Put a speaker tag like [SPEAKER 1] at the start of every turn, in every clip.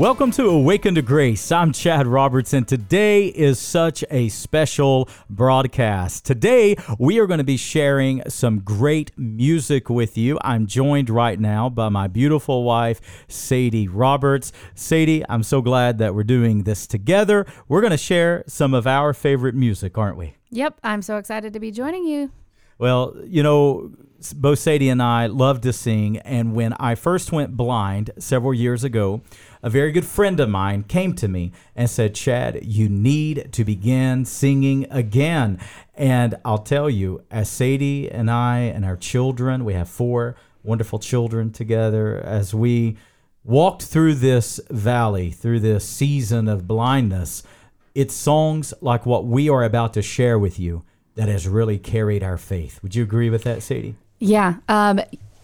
[SPEAKER 1] Welcome to Awaken to Grace. I'm Chad Robertson. Today is such a special broadcast. Today, we are going to be sharing some great music with you. I'm joined right now by my beautiful wife, Sadie Roberts. Sadie, I'm so glad that we're doing this together. We're going to share some of our favorite music, aren't we?
[SPEAKER 2] Yep, I'm so excited to be joining you.
[SPEAKER 1] Well, you know, both Sadie and I love to sing. And when I first went blind several years ago, a very good friend of mine came to me and said, Chad, you need to begin singing again. And I'll tell you, as Sadie and I and our children, we have four wonderful children together, as we walked through this valley, through this season of blindness, it's songs like what we are about to share with you that has really carried our faith. Would you agree with that, Sadie?
[SPEAKER 2] Yeah. Um,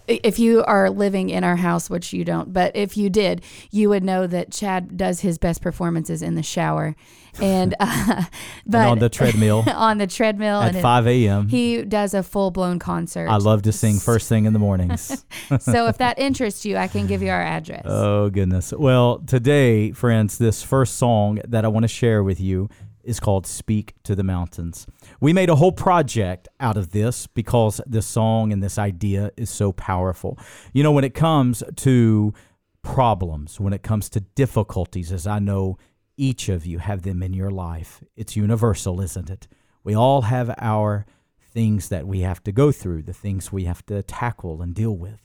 [SPEAKER 2] if you are living in our house, which you don't, but if you did, you would know that Chad does his best performances in the shower, and uh,
[SPEAKER 1] but and on the treadmill,
[SPEAKER 2] on the treadmill
[SPEAKER 1] at five a.m.
[SPEAKER 2] He does a full blown concert.
[SPEAKER 1] I love to sing first thing in the mornings.
[SPEAKER 2] so if that interests you, I can give you our address.
[SPEAKER 1] Oh goodness! Well, today, friends, this first song that I want to share with you is called Speak to the Mountains. We made a whole project out of this because this song and this idea is so powerful. You know, when it comes to problems, when it comes to difficulties, as I know each of you have them in your life, it's universal, isn't it? We all have our things that we have to go through, the things we have to tackle and deal with.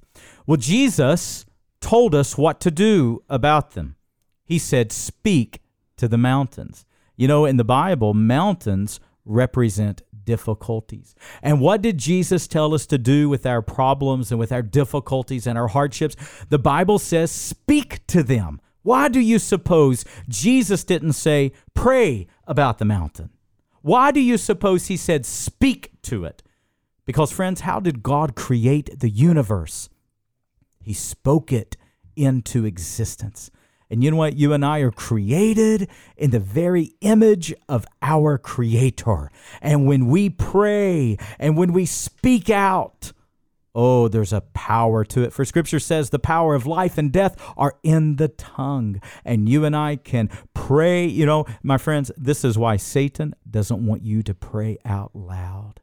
[SPEAKER 1] Well, Jesus told us what to do about them. He said, Speak to the mountains. You know, in the Bible, mountains represent difficulties. And what did Jesus tell us to do with our problems and with our difficulties and our hardships? The Bible says, speak to them. Why do you suppose Jesus didn't say, pray about the mountain? Why do you suppose he said, speak to it? Because, friends, how did God create the universe? He spoke it into existence. And you know what? You and I are created in the very image of our Creator. And when we pray and when we speak out, Oh, there's a power to it. For scripture says the power of life and death are in the tongue. And you and I can pray. You know, my friends, this is why Satan doesn't want you to pray out loud.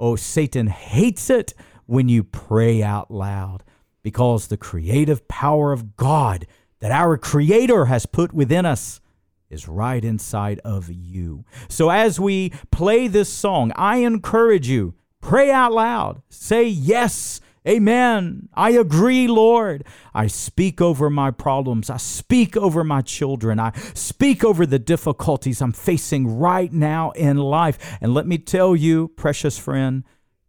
[SPEAKER 1] Oh, Satan hates it when you pray out loud because the creative power of God that our Creator has put within us is right inside of you. So as we play this song, I encourage you, pray out loud. Say yes. Amen. I agree, Lord. I speak over my problems. I speak over my children. I speak over the difficulties I'm facing right now in life. And let me tell you, precious friend,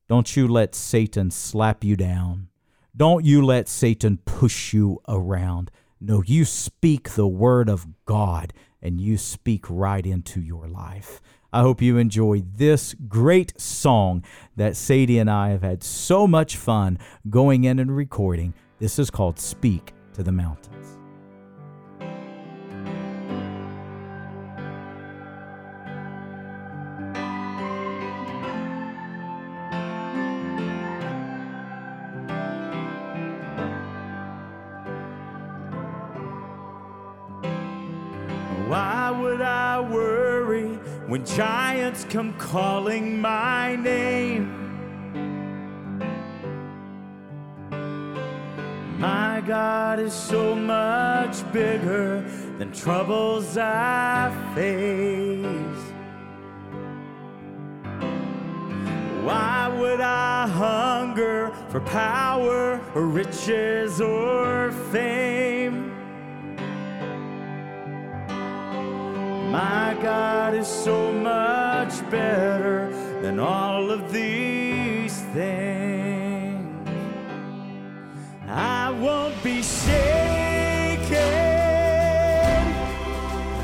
[SPEAKER 1] don't you let Satan slap you down. Don't you let Satan push you around. No, you speak the word of God and you speak right into your life. I hope you enjoy this great song that Sadie and I have had so much fun going in and recording. This is called Speak to the Mountains. When giants come calling my name. My God is so much bigger than troubles I face. Why would I hunger for power or riches or fame? God is so much better than all of these things. I won't be shaken.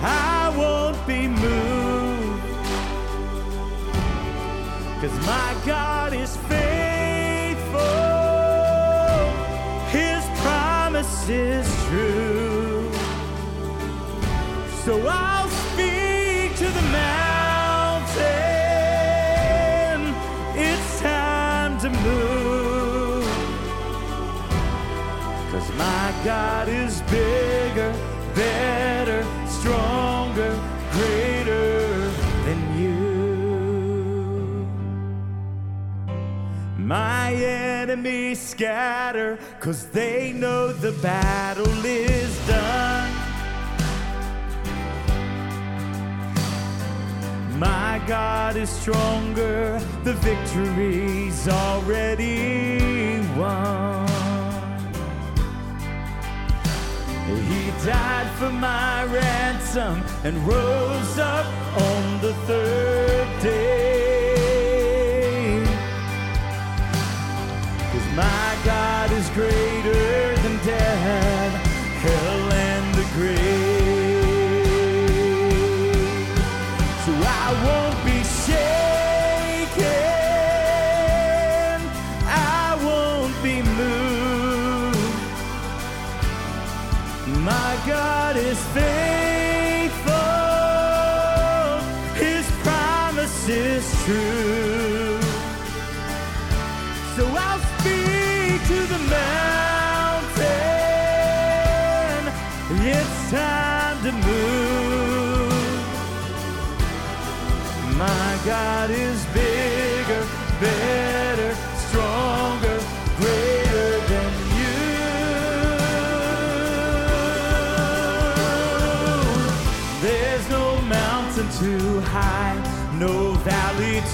[SPEAKER 1] I won't be moved. Cause my God God is bigger better, stronger, greater than you. My enemies scatter, cause they know the battle is done. My God is stronger, the victory's already won. Died for my ransom and rose up on the third day. Cause my God is greater than death, hell, and the grave. My God is faithful, His promise is true. So I'll speak to the mountain. It's time to move. My God is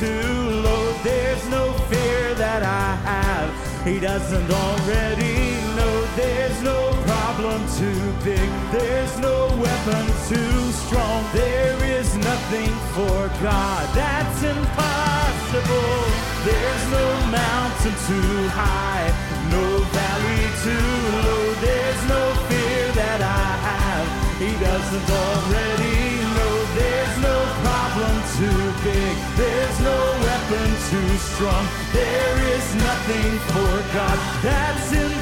[SPEAKER 1] too low. There's no fear that I have. He doesn't already know. There's no problem too big. There's no weapon too strong. There is nothing for God that's impossible. There's no mountain too high, no valley too low. There's no fear that I have. He doesn't already know. There's no problem too big. There's too strong. There is nothing for God that's impossible.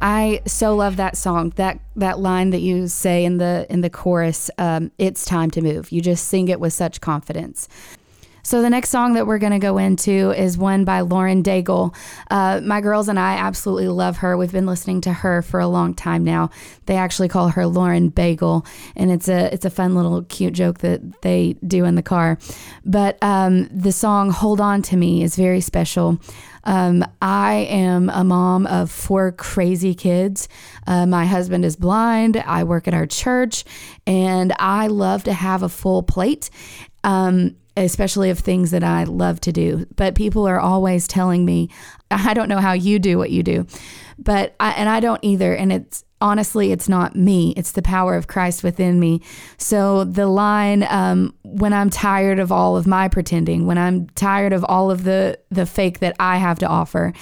[SPEAKER 1] I so
[SPEAKER 2] love that song. That that line that you say in the in the chorus, um, "It's time to move." You just sing it with such confidence. So the next song that we're going to go into is one by Lauren Daigle. Uh, my girls and I absolutely love her. We've been listening to her for a long time now. They actually call her Lauren Bagel, and it's a it's a fun little cute joke that they do in the car. But um, the song "Hold On to Me" is very special. Um, I am a mom of four crazy kids. Uh, my husband is blind. I work at our church, and I love to have a full plate. Um, especially of things that I love to do. But people are always telling me, I don't know how you do what you do. But I, and I don't either. And it's honestly, it's not me. It's the power of Christ within me. So the line, um, when I'm tired of all of my pretending, when I'm tired of all of the the fake that I have to offer,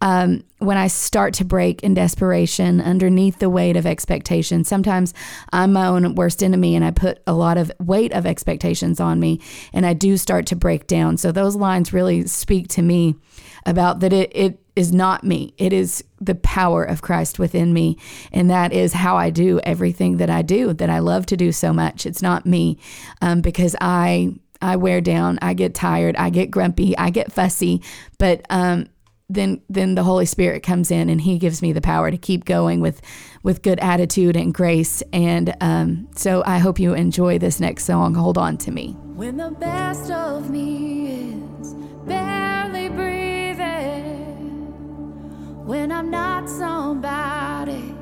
[SPEAKER 2] um, when I start to break in desperation underneath the weight of expectation, sometimes I'm my own worst enemy and I put a lot of weight of expectations on me and I do start to break down. So those lines really speak to me about that it, it is not me. It is the power of Christ within me. And that is how I do everything that I do, that I love to do so much. It's not me um, because I. I wear down, I get tired, I get grumpy, I get fussy, but um, then then the Holy Spirit comes in and He gives me the power to keep going with with good attitude and grace. And um, so I hope you enjoy this next song. Hold on to me.
[SPEAKER 3] When the best of me is barely when I'm not somebody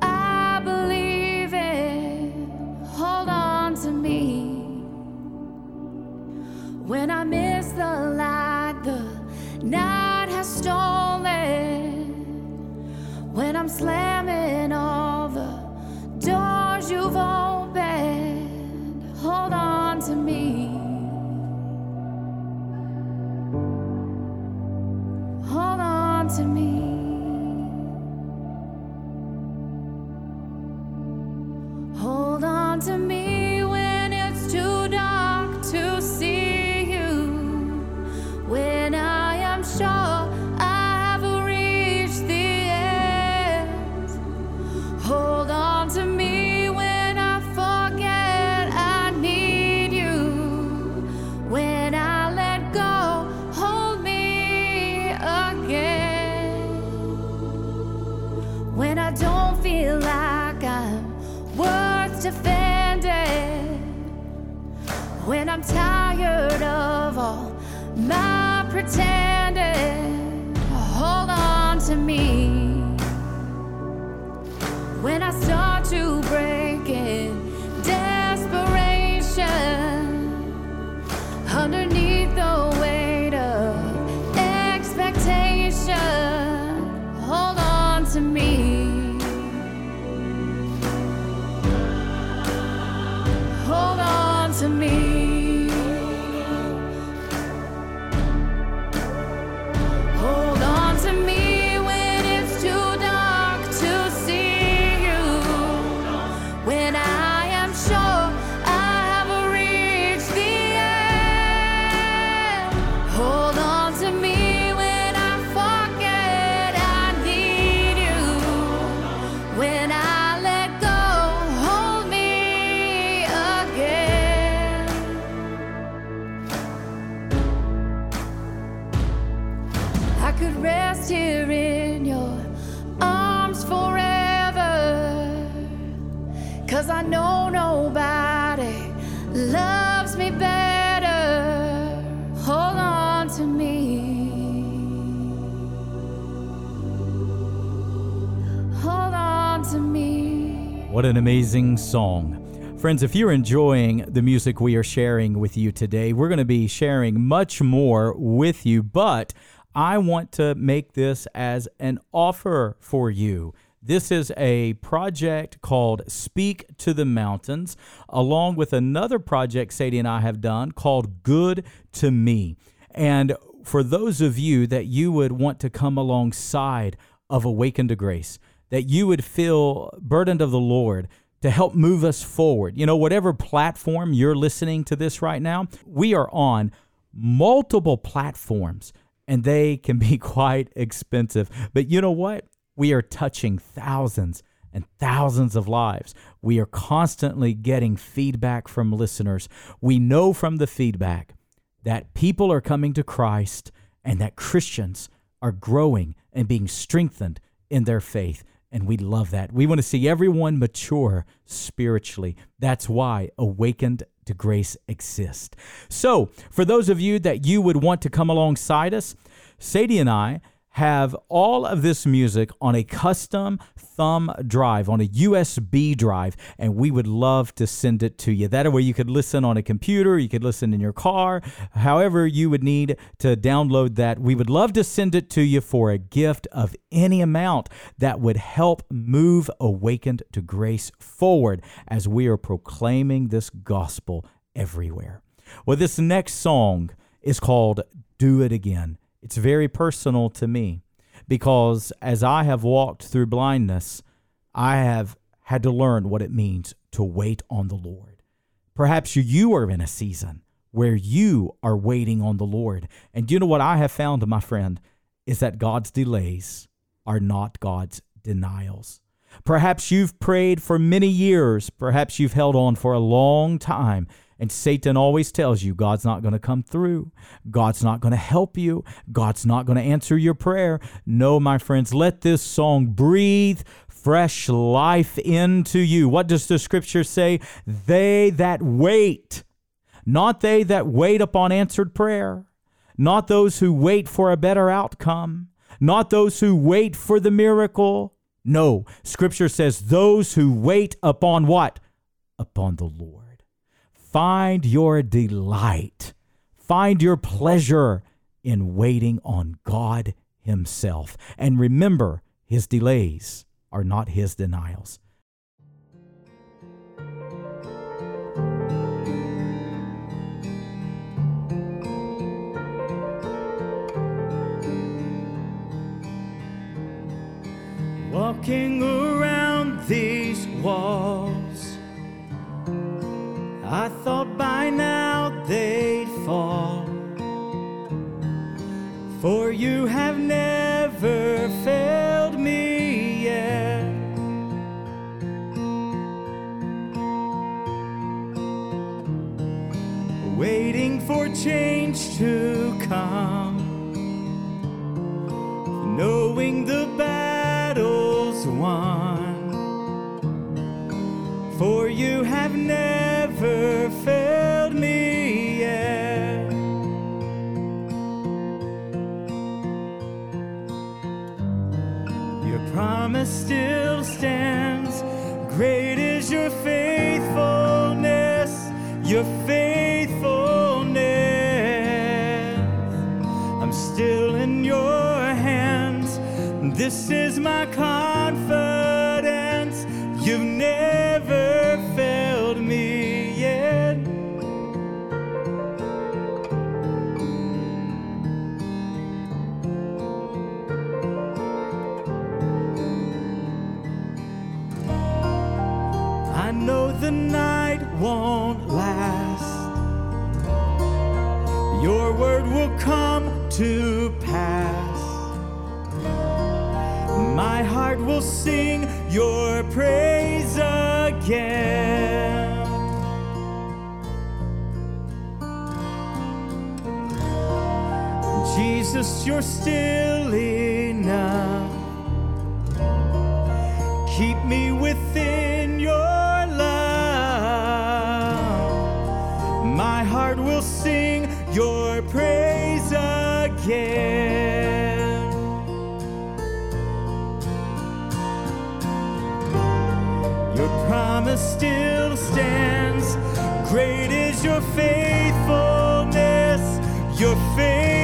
[SPEAKER 3] I believe in, hold on to me. When I miss the light, the night has stolen. When I'm slamming all the doors you've opened, hold on to me. Hold on to me. Hold on to me rest here in your arms forever. Cause I know nobody loves me better. Hold on to me. Hold on to me.
[SPEAKER 1] What an amazing song. Friends, if you're enjoying the music we are sharing with you today, we're going to be sharing much more with you, but I want to make this as an offer for you. This is a project called Speak to the Mountains, along with another project Sadie and I have done called Good to Me. And for those of you that you would want to come alongside of Awakened to Grace, that you would feel burdened of the Lord to help move us forward. You know, whatever platform you're listening to this right now, we are on multiple platforms and they can be quite expensive. But you know what? We are touching thousands and thousands of lives. We are constantly getting feedback from listeners. We know from the feedback that people are coming to Christ and that Christians are growing and being strengthened in their faith. And we love that. We want to see everyone mature spiritually. That's why Awakened to Grace exist. So, for those of you that you would want to come alongside us, Sadie and I have all of this music on a custom thumb drive, on a USB drive, and we would love to send it to you. That way you could listen on a computer, you could listen in your car, however you would need to download that. We would love to send it to you for a gift of any amount that would help move Awakened to Grace forward as we are proclaiming this gospel everywhere. Well, this next song is called Do It Again. It's very personal to me because as I have walked through blindness, I have had to learn what it means to wait on the Lord. Perhaps you are in a season where you are waiting on the Lord. And you know what I have found, my friend, is that God's delays are not God's denials. Perhaps you've prayed for many years, perhaps you've held on for a long time,
[SPEAKER 4] And Satan always tells you God's not going to come through. God's not going to help you. God's not going to answer your prayer. No, my friends, let this song breathe fresh life into you. What does the scripture say? They that wait, not they that wait upon answered prayer, not those who wait for a better outcome, not those who wait for the miracle. No, scripture says those who wait upon what? Upon the Lord. Find your delight, find your pleasure in waiting on God Himself. And remember, His delays are not His denials.
[SPEAKER 1] Walking around these walls I thought by now they'd fall. For you have never failed me yet. Waiting for change to come, knowing the battle's won. For you have never failed me yet. Your promise still stands. Great is your faithfulness, your faithfulness. I'm still in your hands. This is my confidence. I know the night won't last. Your word will come to pass. My heart will sing your praise again. Jesus, you're still enough. Keep me within again. Your promise still stands. Great is your faithfulness, your faithfulness.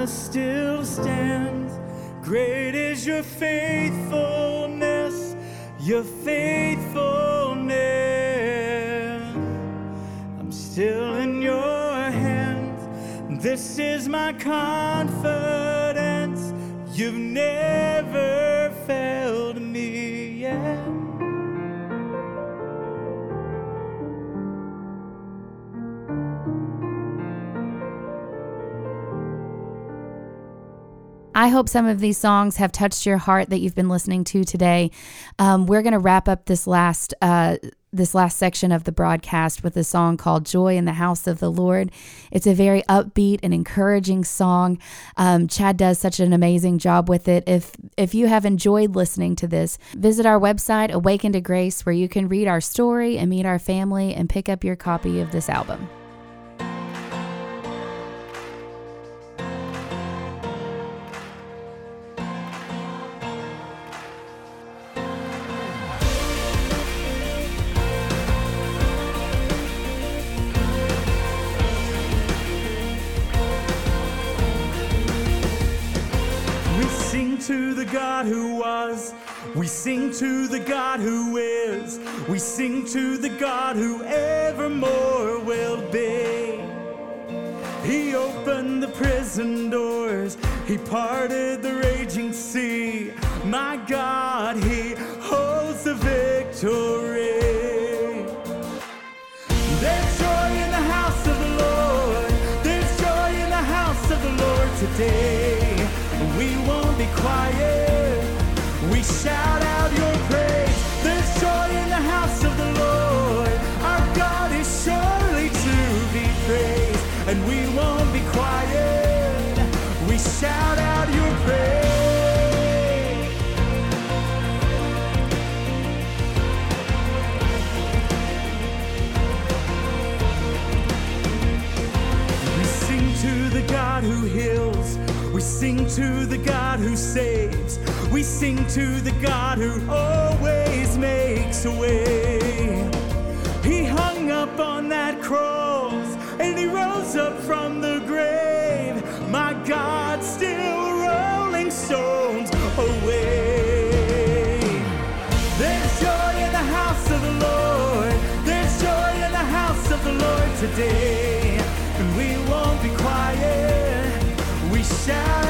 [SPEAKER 1] Promise still stands. Great is your faithfulness, your faithfulness. I'm still in your hands. This is my confidence. You've never
[SPEAKER 2] I hope some of these songs have touched your heart that you've been listening to today. Um, we're going to wrap up this last uh, this last section of the broadcast with a song called Joy in the House of the Lord. It's a very upbeat and encouraging song. Um, Chad does such an amazing job with it. If if you have enjoyed listening to this, visit our website, Awaken to Grace, where you can read our story and meet our family and pick up your copy of this album.
[SPEAKER 1] Was. We sing to the God who is. We sing to the God who evermore will be. He opened the prison doors. He parted the raging sea. My God, He holds the victory. There's joy in the house of the Lord. There's joy in the house of the Lord today. We won't be quiet. Sing to the God who saves. We sing to the God who always makes a way. He hung up on that cross and he rose up from the grave. My God, still rolling stones away. There's joy in the house of the Lord. There's joy in the house of the Lord today. And we won't be quiet. We shout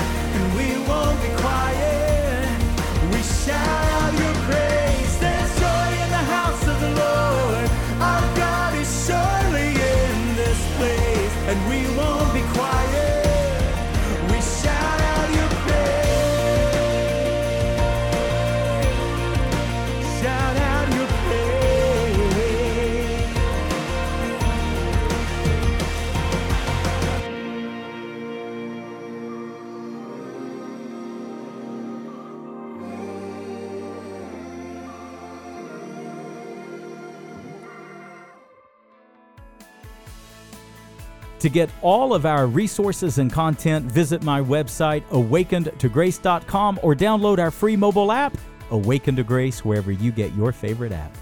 [SPEAKER 1] We
[SPEAKER 5] To get all of our resources and content, visit my website, awakenedtograce.com, or download our free mobile app, Awaken to Grace, wherever you get your favorite app.